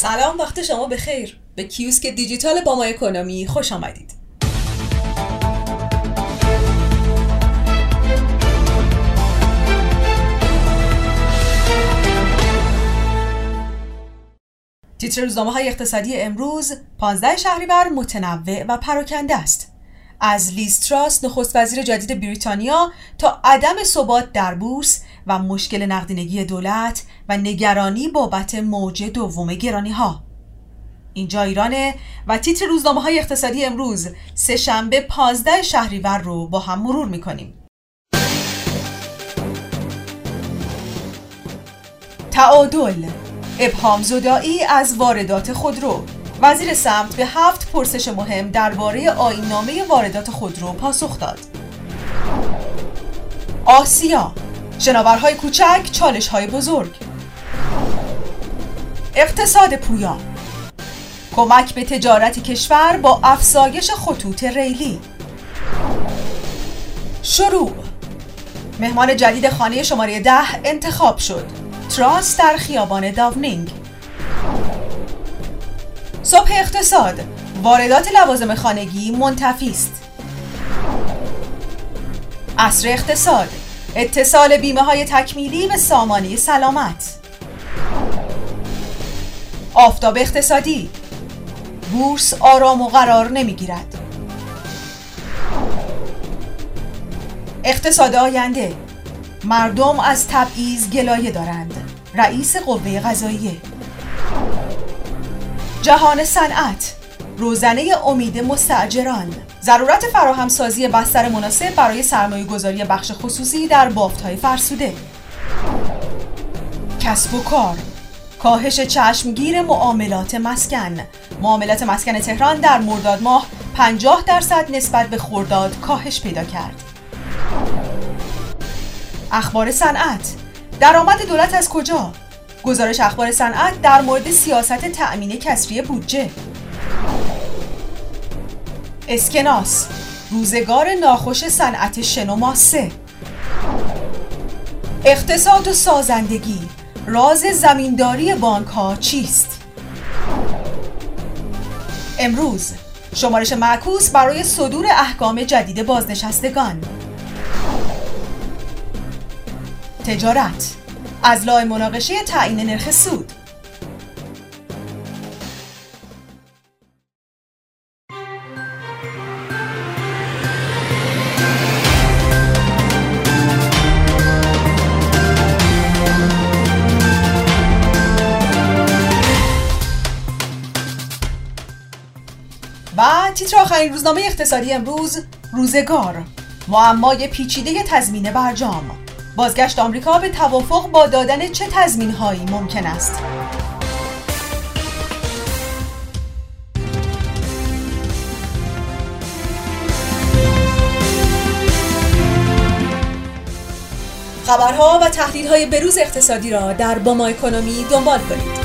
سلام وقت شما بخیر. به کیوسک دیجیتال با ما اکونومی خوش آمدید. تیتر روزنامه های اقتصادی امروز 15 شهریور متنوع و پراکنده است. از لیستراس نخست وزیر جدید بریتانیا تا عدم ثبات در بورس و مشکل نقدینگی دولت و نگرانی بابت موج دوم گرانی ها اینجا ایرانه و تیتر روزنامه های اقتصادی امروز سه شنبه 15 شهریور رو با هم مرور می‌کنیم. تعادل. ابهام زدایی از واردات خودرو. وزیر سمت به هفت پرسش مهم درباره آینامه واردات خودرو پاسخ داد. آسیا. شناورهای کوچک چالشهای بزرگ. اقتصاد پویا کمک به تجارت کشور با افزایش خطوط ریلی. شروع. مهمان جدید خانه شماره ده انتخاب شد. تراس در خیابان داونینگ. صبح اقتصاد. واردات لوازم خانگی منتفی است. عصر اقتصاد. اتصال بیمه های تکمیلی به سامانه سلامت. آفتاب اقتصادی. بورس آرام و قرار نمی‌گیرد. اقتصاد آینده. مردم از تبعیض گلایه دارند. رئیس قوه قضاییه. جهان صنعت. روزنه امید مستعجران ضرورت فراهمسازی بستر مناسب برای سرمایه گذاری بخش خصوصی در بافت های فرسوده. کسب و کار. کاهش چشمگیر معاملات مسکن. معاملات مسکن تهران در مرداد ماه 50 درصد نسبت به خورداد کاهش پیدا کرد. اخبار صنعت. درآمد دولت از کجا؟ گزارش اخبار صنعت در مورد سیاست تأمین کسری بودجه. اسکناس. روزگار ناخوش صنعت شنوما سه. اقتصاد و سازندگی. راز زمینداری بانک ها چیست؟ امروز شمارش معکوس برای صدور احکام جدید بازنشستگان. تجارت. از لای مناقشه تعیین نرخ سود. تیتر آخرین روزنامه اقتصادی امروز روزگار. معمای پیچیده تضمین برجام. بازگشت آمریکا به توافق با دادن چه تضمین هایی ممکن است؟ خبرها و تحلیل های بروز اقتصادی را در باما اکونومی دنبال کنید.